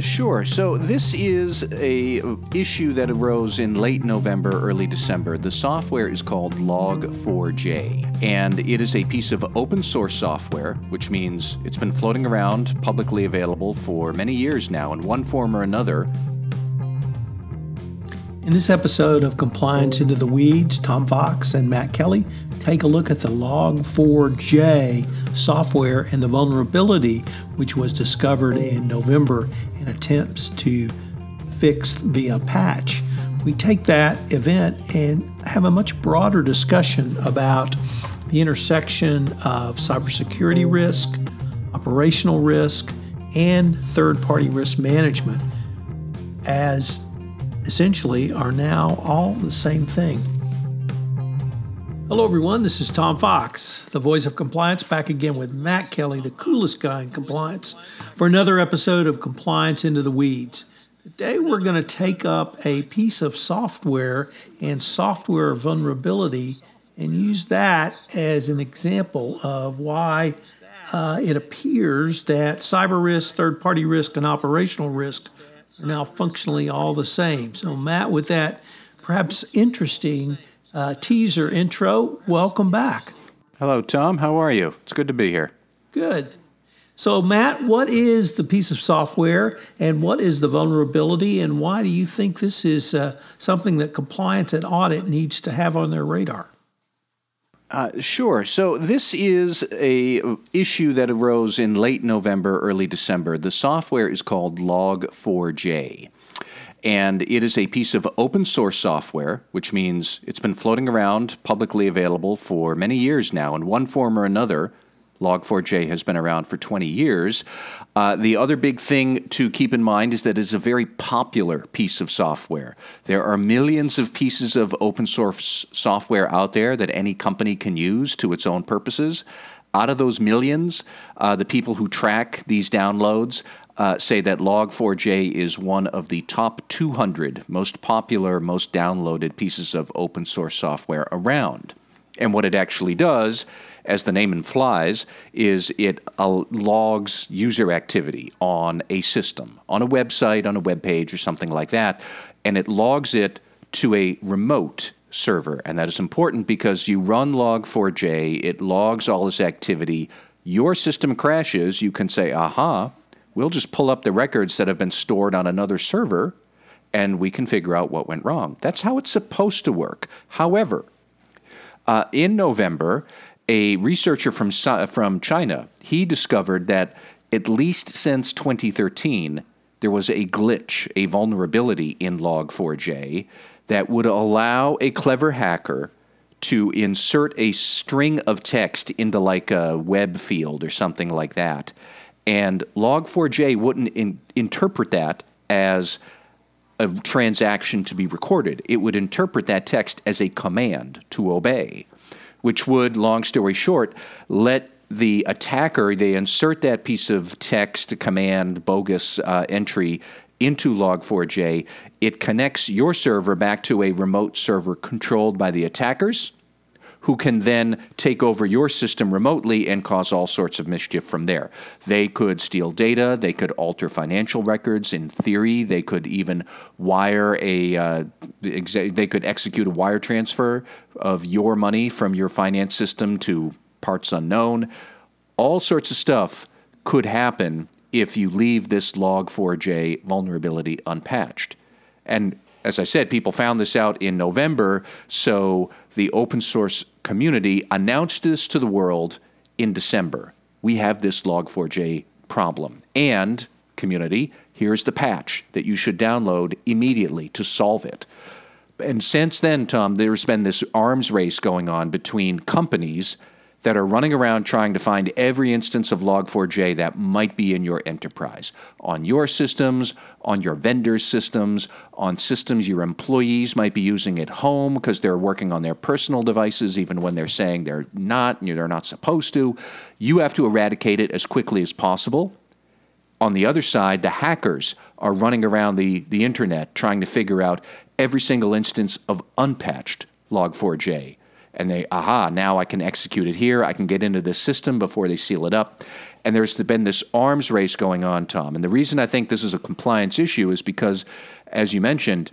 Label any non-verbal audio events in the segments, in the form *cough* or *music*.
Sure. So this is a issue that arose in late November, early December. The software is called Log4j, and it is a piece of open source software, which means it's been floating around, publicly available for many years now in one form or another. In this episode of Compliance Into the Weeds, Tom Fox and Matt Kelly take a look at the Log4j software and the vulnerability which was discovered in November in attempts to fix via patch. We take that event and have a much broader discussion about the intersection of cybersecurity risk, operational risk, and third party risk management as essentially are now all the same thing. Hello, everyone. This is Tom Fox, the voice of compliance, back again with Matt Kelly, the coolest guy in compliance, for another episode of Compliance Into the Weeds. Today, we're going to take up a piece of software and software vulnerability and use that as an example of why uh, it appears that cyber risk, third party risk, and operational risk are now functionally all the same. So, Matt, with that perhaps interesting uh, teaser intro, welcome back. Hello, Tom. How are you? It's good to be here. Good. So, Matt, what is the piece of software and what is the vulnerability, and why do you think this is uh, something that compliance and audit needs to have on their radar? Uh, sure. So this is a issue that arose in late November, early December. The software is called Log4j. And it is a piece of open source software, which means it's been floating around, publicly available for many years now in one form or another. Log4j has been around for 20 years. Uh, the other big thing to keep in mind is that it's a very popular piece of software. There are millions of pieces of open source software out there that any company can use to its own purposes. Out of those millions, uh, the people who track these downloads uh, say that Log4j is one of the top 200 most popular, most downloaded pieces of open source software around. And what it actually does, as the name implies, is it uh, logs user activity on a system, on a website, on a web page, or something like that, and it logs it to a remote server. And that is important because you run Log4j, it logs all this activity. Your system crashes, you can say, aha, We'll just pull up the records that have been stored on another server and we can figure out what went wrong. That's how it's supposed to work. However, uh, in November, a researcher from, from China, he discovered that at least since 2013, there was a glitch, a vulnerability in Log4j that would allow a clever hacker to insert a string of text into like a web field or something like that and Log4j wouldn't in, interpret that as a transaction to be recorded. It would interpret that text as a command to obey, which would, long story short, let the attacker, they insert that piece of text, command, bogus uh, entry into Log4j. It connects your server back to a remote server controlled by the attackers who can then take over your system remotely and cause all sorts of mischief from there. They could steal data, they could alter financial records. In theory, they could even wire a, uh, they could execute a wire transfer of your money from your finance system to parts unknown. All sorts of stuff could happen if you leave this log4j vulnerability unpatched. And as I said, people found this out in November, so the open source community announced this to the world in December. We have this Log4j problem. And, community, here's the patch that you should download immediately to solve it. And since then, Tom, there's been this arms race going on between companies that are running around trying to find every instance of Log4j that might be in your enterprise on your systems, on your vendors' systems, on systems your employees might be using at home because they're working on their personal devices, even when they're saying they're not and they're not supposed to. You have to eradicate it as quickly as possible. On the other side, the hackers are running around the, the internet trying to figure out every single instance of unpatched Log4j and they, aha, now I can execute it here. I can get into this system before they seal it up. And there's been this arms race going on, Tom. And the reason I think this is a compliance issue is because, as you mentioned,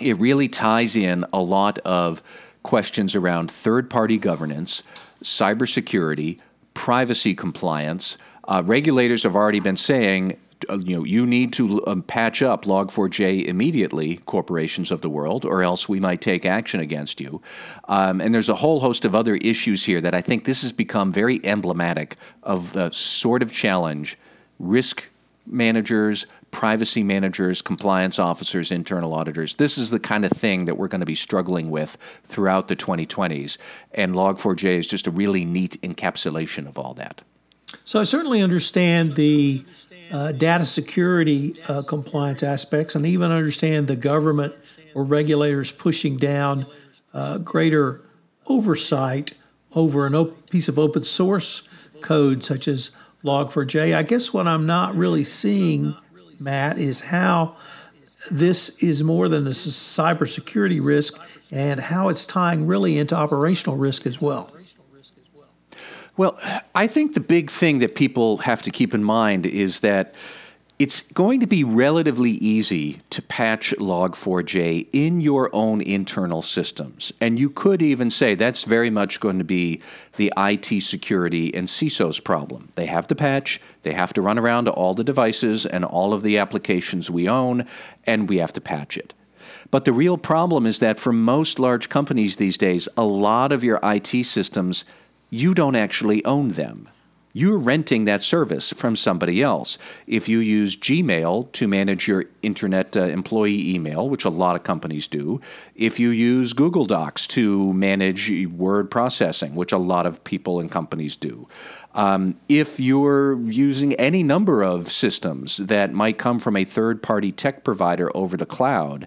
it really ties in a lot of questions around third party governance, cybersecurity, privacy compliance. Uh, regulators have already been saying uh, you know, you need to um, patch up Log4j immediately, corporations of the world, or else we might take action against you. Um, and there's a whole host of other issues here that I think this has become very emblematic of the sort of challenge risk managers, privacy managers, compliance officers, internal auditors. This is the kind of thing that we're going to be struggling with throughout the 2020s. And Log4j is just a really neat encapsulation of all that. So I certainly understand the uh, data security uh, compliance aspects and even understand the government or regulators pushing down uh, greater oversight over a op- piece of open source code such as Log4j. I guess what I'm not really seeing, Matt, is how this is more than a cybersecurity risk and how it's tying really into operational risk as well. Well, I think the big thing that people have to keep in mind is that it's going to be relatively easy to patch Log4j in your own internal systems. And you could even say that's very much going to be the IT security and CISO's problem. They have to patch, they have to run around to all the devices and all of the applications we own, and we have to patch it. But the real problem is that for most large companies these days, a lot of your IT systems you don't actually own them. You're renting that service from somebody else. If you use Gmail to manage your internet uh, employee email, which a lot of companies do, if you use Google Docs to manage word processing, which a lot of people and companies do, um, if you're using any number of systems that might come from a third party tech provider over the cloud,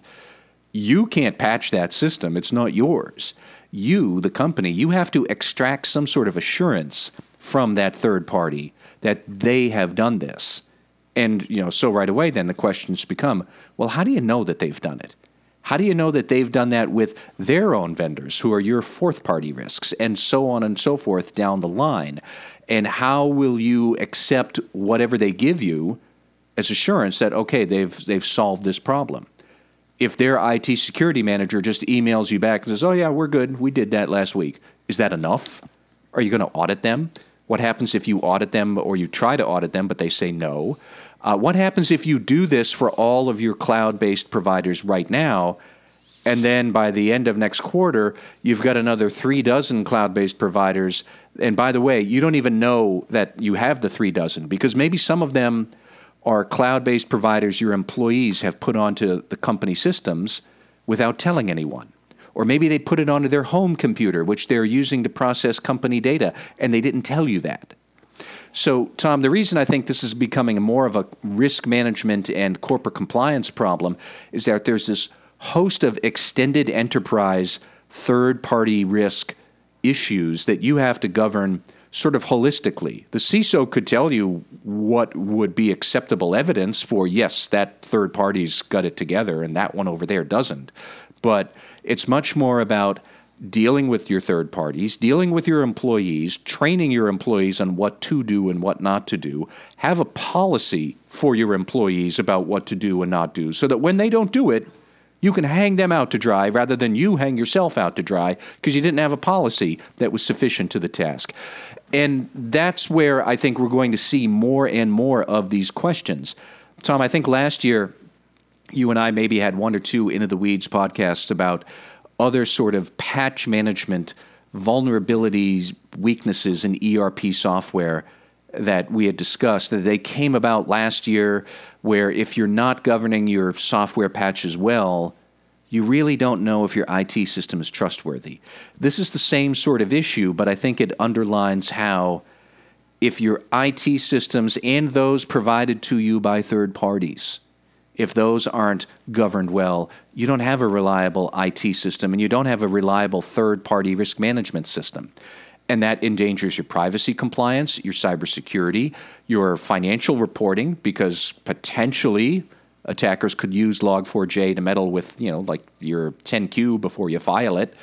you can't patch that system. It's not yours you, the company, you have to extract some sort of assurance from that third party that they have done this. And you know, so right away then the questions become, well, how do you know that they've done it? How do you know that they've done that with their own vendors who are your fourth party risks and so on and so forth down the line? And how will you accept whatever they give you as assurance that okay, they've they've solved this problem? If their IT security manager just emails you back and says, "Oh yeah, we're good. We did that last week." Is that enough? Are you going to audit them? What happens if you audit them or you try to audit them but they say no? Uh, what happens if you do this for all of your cloud-based providers right now? And then by the end of next quarter, you've got another three dozen cloud based providers. And by the way, you don't even know that you have the three dozen because maybe some of them are cloud based providers your employees have put onto the company systems without telling anyone. Or maybe they put it onto their home computer, which they're using to process company data, and they didn't tell you that. So, Tom, the reason I think this is becoming more of a risk management and corporate compliance problem is that there's this host of extended enterprise third party risk issues that you have to govern sort of holistically. The CISO could tell you what would be acceptable evidence for, yes, that third party's got it together and that one over there doesn't. But it's much more about dealing with your third parties, dealing with your employees, training your employees on what to do and what not to do. Have a policy for your employees about what to do and not do so that when they don't do it, you can hang them out to dry rather than you hang yourself out to dry because you didn't have a policy that was sufficient to the task. And that's where I think we're going to see more and more of these questions. Tom, I think last year you and I maybe had one or two Into the Weeds podcasts about other sort of patch management vulnerabilities, weaknesses in ERP software that we had discussed that they came about last year where if you're not governing your software patches well, you really don't know if your IT system is trustworthy. This is the same sort of issue, but I think it underlines how if your IT systems and those provided to you by third parties, if those aren't governed well, you don't have a reliable IT system and you don't have a reliable third party risk management system. And that endangers your privacy compliance, your cybersecurity, your financial reporting, because potentially attackers could use Log4j to meddle with, you know, like your 10Q before you file it.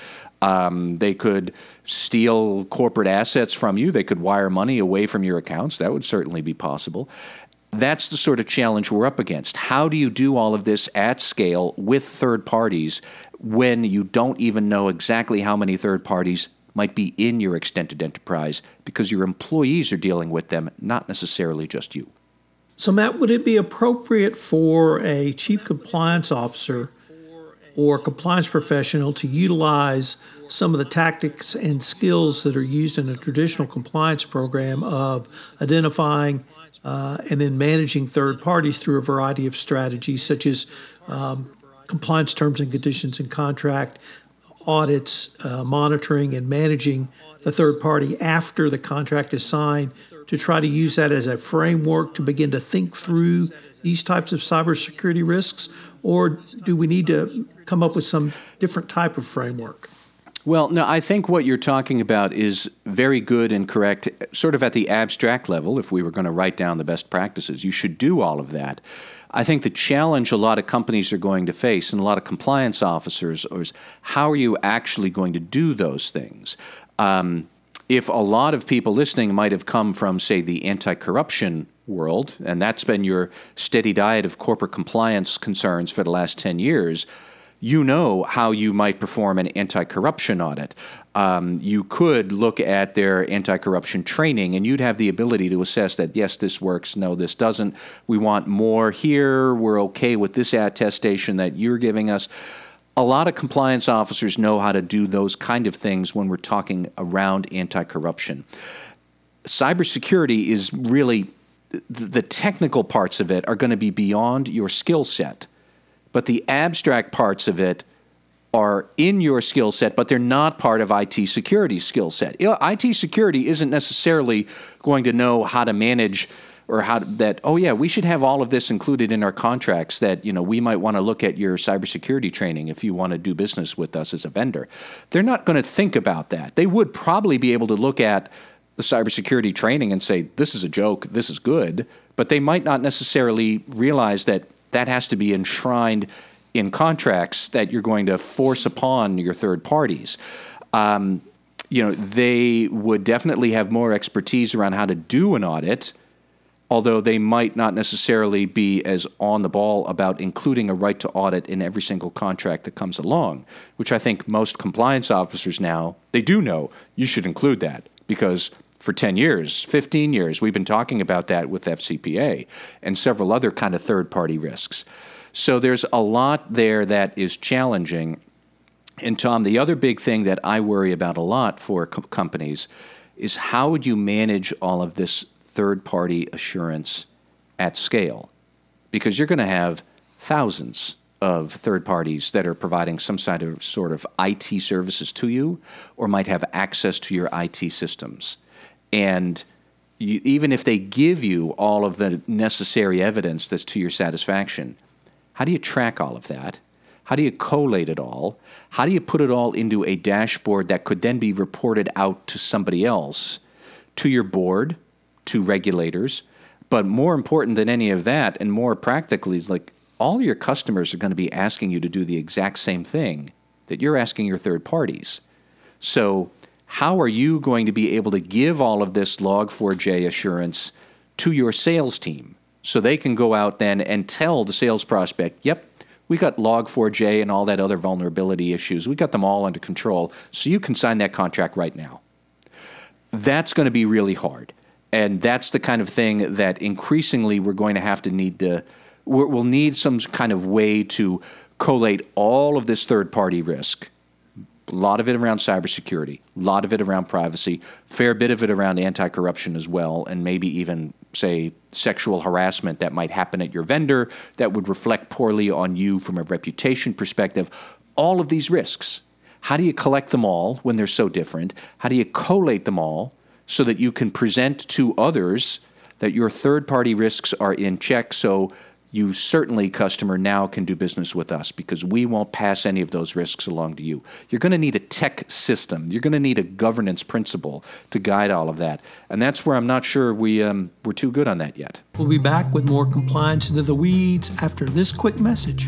Um, they could steal corporate assets from you. They could wire money away from your accounts. That would certainly be possible. That's the sort of challenge we're up against. How do you do all of this at scale with third parties when you don't even know exactly how many third parties might be in your extended enterprise because your employees are dealing with them, not necessarily just you? So, Matt, would it be appropriate for a chief compliance officer or compliance professional to utilize some of the tactics and skills that are used in a traditional compliance program of identifying uh, and then managing third parties through a variety of strategies, such as um, compliance terms and conditions and contract, audits, uh, monitoring, and managing the third party after the contract is signed to try to use that as a framework to begin to think through these types of cybersecurity risks? Or do we need to come up with some different type of framework? Well, no, I think what you're talking about is very good and correct, sort of at the abstract level. If we were going to write down the best practices, you should do all of that. I think the challenge a lot of companies are going to face and a lot of compliance officers is how are you actually going to do those things? Um, if a lot of people listening might have come from, say, the anti corruption world, and that's been your steady diet of corporate compliance concerns for the last 10 years, you know how you might perform an anti corruption audit. Um, you could look at their anti corruption training and you'd have the ability to assess that, yes, this works, no, this doesn't. We want more here. We're okay with this attestation that you're giving us. A lot of compliance officers know how to do those kind of things when we're talking around anti corruption. Cybersecurity is really the technical parts of it are going to be beyond your skill set but the abstract parts of it are in your skill set, but they're not part of IT security skill set. IT security isn't necessarily going to know how to manage or how to, that. Oh yeah, we should have all of this included in our contracts. That you know we might want to look at your cybersecurity training if you want to do business with us as a vendor. They're not going to think about that. They would probably be able to look at the cybersecurity training and say this is a joke, this is good, but they might not necessarily realize that that has to be enshrined in contracts that you're going to force upon your third parties. Um, you know, they would definitely have more expertise around how to do an audit, although they might not necessarily be as on the ball about including a right to audit in every single contract that comes along, which I think most compliance officers now, they do know you should include that because for 10 years, 15 years. We've been talking about that with FCPA and several other kind of third party risks. So there's a lot there that is challenging. And Tom, the other big thing that I worry about a lot for co- companies is how would you manage all of this third party assurance at scale? Because you're going to have thousands of third parties that are providing some sort of sort of IT services to you or might have access to your IT systems. And you, even if they give you all of the necessary evidence that's to your satisfaction, how do you track all of that? How do you collate it all? How do you put it all into a dashboard that could then be reported out to somebody else, to your board, to regulators? But more important than any of that, and more practically, is like all your customers are going to be asking you to do the exact same thing that you're asking your third parties. So how are you going to be able to give all of this Log4j assurance to your sales team so they can go out then and tell the sales prospect, yep, we got Log4j and all that other vulnerability issues. We got them all under control, so you can sign that contract right now. That's going to be really hard. And that's the kind of thing that increasingly we're going to have to need to, we'll need some kind of way to collate all of this third party risk a lot of it around cybersecurity, a lot of it around privacy, fair bit of it around anti-corruption as well, and maybe even say sexual harassment that might happen at your vendor that would reflect poorly on you from a reputation perspective. all of these risks. How do you collect them all when they're so different? How do you collate them all so that you can present to others that your third party risks are in check so you certainly, customer, now can do business with us because we won't pass any of those risks along to you. You're going to need a tech system. You're going to need a governance principle to guide all of that. And that's where I'm not sure we, um, we're too good on that yet. We'll be back with more compliance into the weeds after this quick message.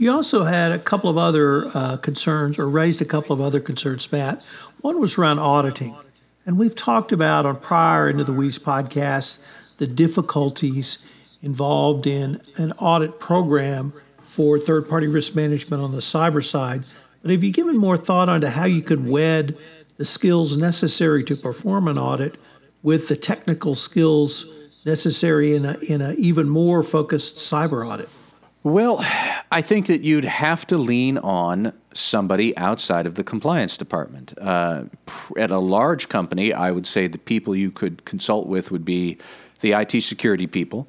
You also had a couple of other uh, concerns, or raised a couple of other concerns, Matt. One was around auditing. And we've talked about on prior Into the Weeds podcasts the difficulties involved in an audit program for third party risk management on the cyber side. But have you given more thought onto how you could wed the skills necessary to perform an audit with the technical skills necessary in an in a even more focused cyber audit? Well, I think that you'd have to lean on somebody outside of the compliance department. Uh, at a large company, I would say the people you could consult with would be the IT security people.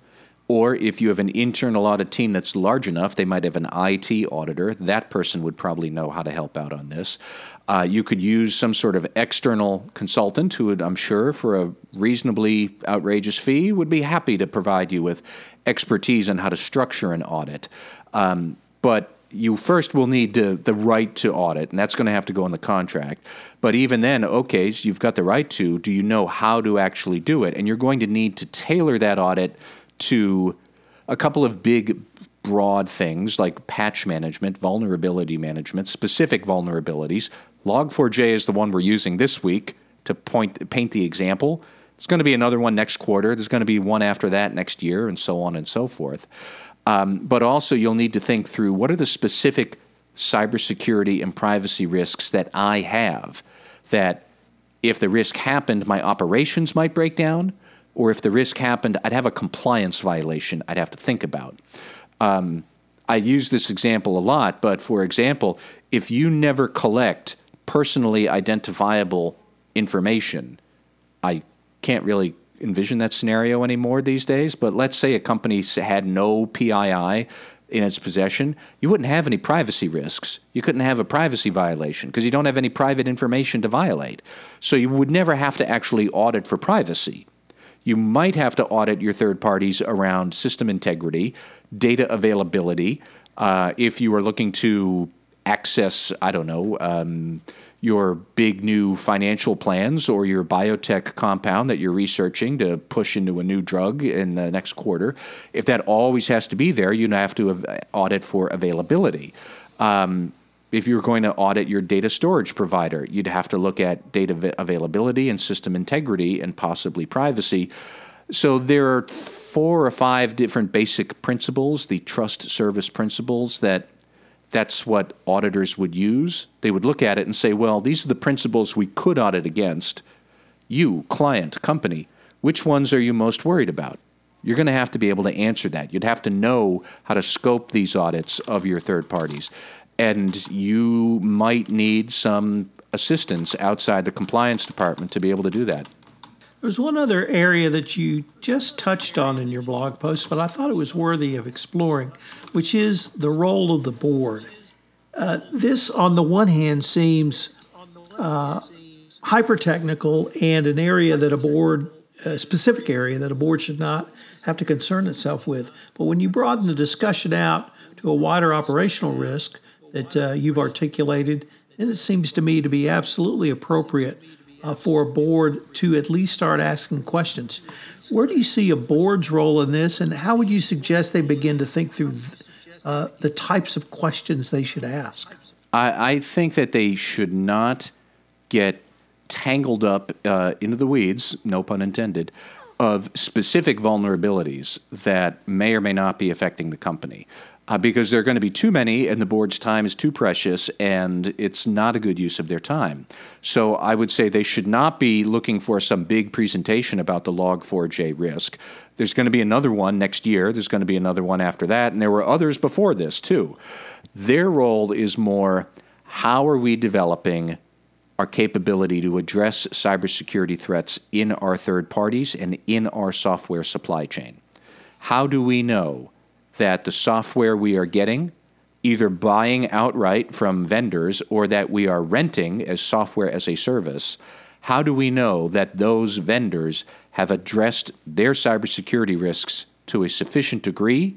Or if you have an internal audit team that's large enough, they might have an IT auditor. That person would probably know how to help out on this. Uh, you could use some sort of external consultant who would, I'm sure, for a reasonably outrageous fee, would be happy to provide you with expertise on how to structure an audit. Um, but you first will need to, the right to audit, and that's going to have to go in the contract. But even then, okay, so you've got the right to. Do you know how to actually do it? And you're going to need to tailor that audit to a couple of big broad things like patch management, vulnerability management, specific vulnerabilities. Log4j is the one we're using this week to point paint the example. There's going to be another one next quarter. There's going to be one after that next year, and so on and so forth. Um, but also, you'll need to think through what are the specific cybersecurity and privacy risks that I have that if the risk happened, my operations might break down, or if the risk happened, I'd have a compliance violation I'd have to think about. Um, I use this example a lot, but for example, if you never collect personally identifiable information, I can't really envision that scenario anymore these days, but let's say a company had no PII in its possession, you wouldn't have any privacy risks. You couldn't have a privacy violation because you don't have any private information to violate. So you would never have to actually audit for privacy. You might have to audit your third parties around system integrity, data availability. Uh, if you are looking to access, I don't know, um, your big new financial plans or your biotech compound that you're researching to push into a new drug in the next quarter, if that always has to be there, you have to audit for availability. Um, if you're going to audit your data storage provider, you'd have to look at data availability and system integrity and possibly privacy. So there are four or five different basic principles, the trust service principles that that's what auditors would use. They would look at it and say, well, these are the principles we could audit against. You, client, company, which ones are you most worried about? You're going to have to be able to answer that. You'd have to know how to scope these audits of your third parties and you might need some assistance outside the compliance department to be able to do that. There's one other area that you just touched on in your blog post, but I thought it was worthy of exploring, which is the role of the board. Uh, this, on the one hand, seems uh, hyper technical and an area that a board, a specific area that a board should not have to concern itself with. But when you broaden the discussion out to a wider operational risk, that uh, you've articulated, and it seems to me to be absolutely appropriate uh, for a board to at least start asking questions. Where do you see a board's role in this, and how would you suggest they begin to think through th- uh, the types of questions they should ask? I, I think that they should not get tangled up uh, into the weeds, no pun intended, of specific vulnerabilities that may or may not be affecting the company. Uh, because there are going to be too many, and the board's time is too precious, and it's not a good use of their time. So I would say they should not be looking for some big presentation about the Log4j risk. There's going to be another one next year. There's going to be another one after that, and there were others before this too. Their role is more how are we developing our capability to address cybersecurity threats in our third parties and in our software supply chain? How do we know that the software we are getting, either buying outright from vendors or that we are renting as software as a service, how do we know that those vendors have addressed their cybersecurity risks to a sufficient degree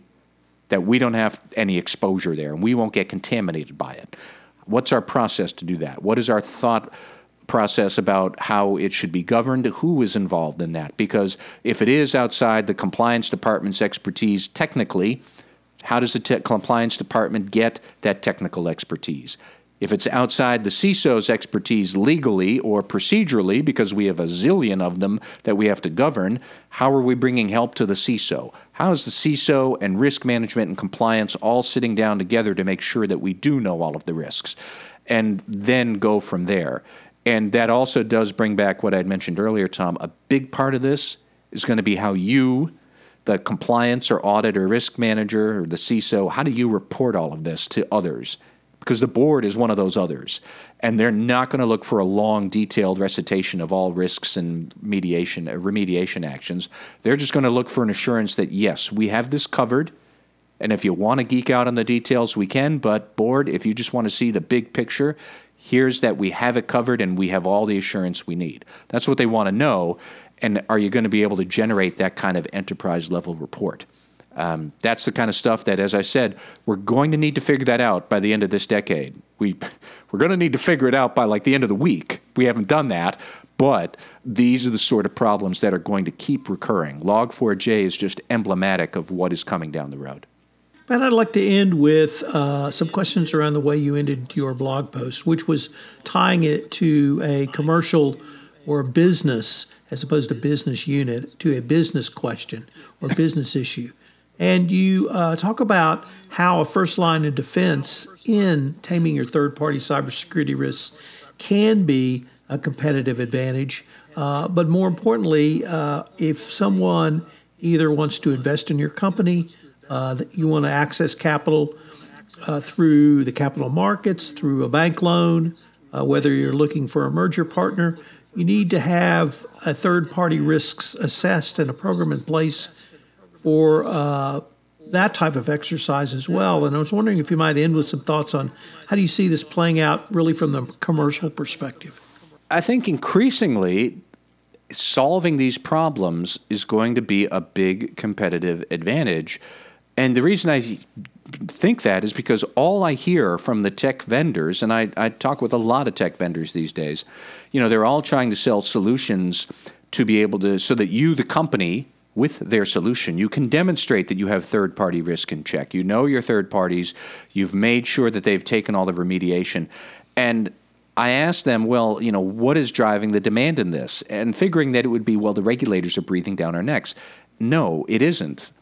that we don't have any exposure there and we won't get contaminated by it? What's our process to do that? What is our thought process about how it should be governed? Who is involved in that? Because if it is outside the compliance department's expertise technically, how does the te- compliance department get that technical expertise? If it's outside the CISO's expertise legally or procedurally, because we have a zillion of them that we have to govern, how are we bringing help to the CISO? How is the CISO and risk management and compliance all sitting down together to make sure that we do know all of the risks? And then go from there. And that also does bring back what I'd mentioned earlier, Tom. A big part of this is going to be how you, the compliance or audit or risk manager or the CISO, how do you report all of this to others? because the board is one of those others. And they're not going to look for a long, detailed recitation of all risks and mediation, uh, remediation actions. They're just going to look for an assurance that, yes, we have this covered. And if you want to geek out on the details, we can. But, board, if you just want to see the big picture, here's that we have it covered and we have all the assurance we need. That's what they want to know. And are you going to be able to generate that kind of enterprise level report? Um, that's the kind of stuff that, as I said, we're going to need to figure that out by the end of this decade. We, *laughs* we're going to need to figure it out by like the end of the week. We haven't done that, but these are the sort of problems that are going to keep recurring. Log4j is just emblematic of what is coming down the road. Matt, I'd like to end with uh, some questions around the way you ended your blog post, which was tying it to a commercial or business as opposed to business unit to a business question or business issue. And you uh, talk about how a first line of defense in taming your third party cybersecurity risks can be a competitive advantage. Uh, but more importantly, uh, if someone either wants to invest in your company, uh, that you want to access capital uh, through the capital markets, through a bank loan, uh, whether you're looking for a merger partner, you need to have a third party risks assessed and a program in place for uh, that type of exercise as well. And I was wondering if you might end with some thoughts on how do you see this playing out really from the commercial perspective? I think increasingly solving these problems is going to be a big competitive advantage. And the reason I think that is because all I hear from the tech vendors, and I, I talk with a lot of tech vendors these days, you know, they're all trying to sell solutions to be able to, so that you, the company, with their solution. You can demonstrate that you have third party risk in check. You know your third parties, you've made sure that they've taken all the remediation. And I asked them, well, you know, what is driving the demand in this? And figuring that it would be, well, the regulators are breathing down our necks. No, it isn't.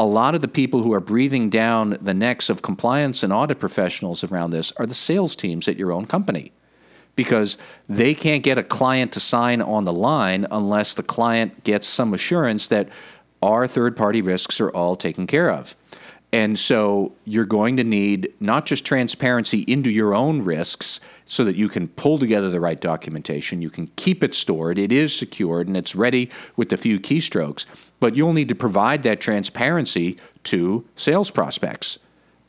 A lot of the people who are breathing down the necks of compliance and audit professionals around this are the sales teams at your own company because they can't get a client to sign on the line unless the client gets some assurance that our third party risks are all taken care of. And so you're going to need not just transparency into your own risks so that you can pull together the right documentation, you can keep it stored, it is secured, and it's ready with a few keystrokes, but you'll need to provide that transparency to sales prospects.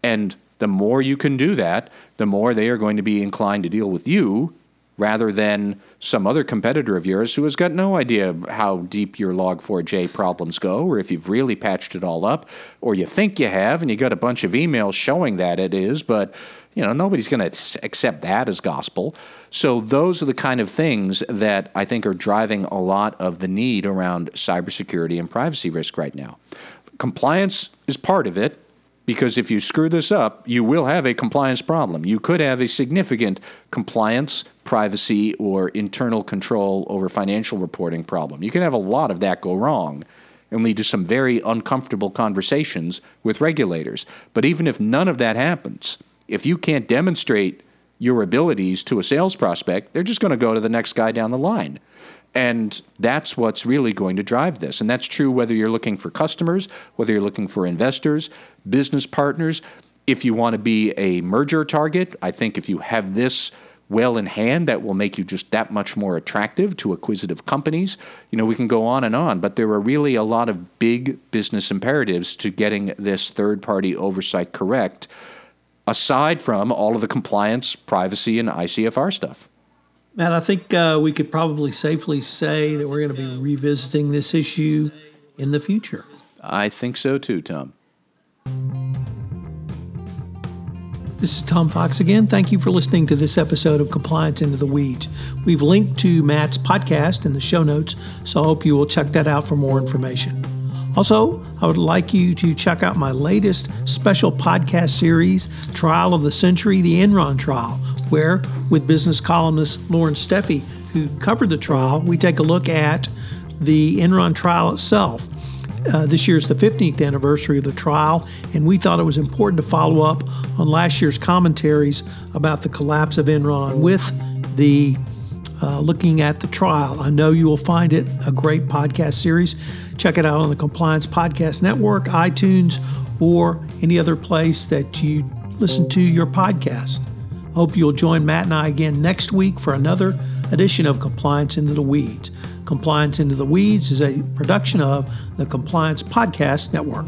And the more you can do that, the more they are going to be inclined to deal with you rather than some other competitor of yours who has got no idea how deep your log4j problems go or if you've really patched it all up or you think you have and you got a bunch of emails showing that it is but you know nobody's going to accept that as gospel so those are the kind of things that i think are driving a lot of the need around cybersecurity and privacy risk right now compliance is part of it Because if you screw this up, you will have a compliance problem. You could have a significant compliance, privacy, or internal control over financial reporting problem. You can have a lot of that go wrong and lead to some very uncomfortable conversations with regulators. But even if none of that happens, if you can't demonstrate your abilities to a sales prospect, they're just going to go to the next guy down the line. And that's what's really going to drive this. And that's true whether you're looking for customers, whether you're looking for investors, business partners. If you want to be a merger target, I think if you have this well in hand, that will make you just that much more attractive to acquisitive companies. You know, we can go on and on, but there are really a lot of big business imperatives to getting this third party oversight correct, aside from all of the compliance, privacy, and ICFR stuff. Matt, I think uh, we could probably safely say that we're going to be revisiting this issue in the future. I think so too, Tom. This is Tom Fox again. Thank you for listening to this episode of Compliance Into the Weeds. We've linked to Matt's podcast in the show notes, so I hope you will check that out for more information. Also, I would like you to check out my latest special podcast series, Trial of the Century, the Enron Trial where, with business columnist Loren Steffy, who covered the trial, we take a look at the Enron trial itself. Uh, this year is the 15th anniversary of the trial, and we thought it was important to follow up on last year's commentaries about the collapse of Enron with the uh, looking at the trial. I know you will find it a great podcast series. Check it out on the Compliance Podcast Network, iTunes, or any other place that you listen to your podcast. Hope you'll join Matt and I again next week for another edition of Compliance Into the Weeds. Compliance Into the Weeds is a production of the Compliance Podcast Network.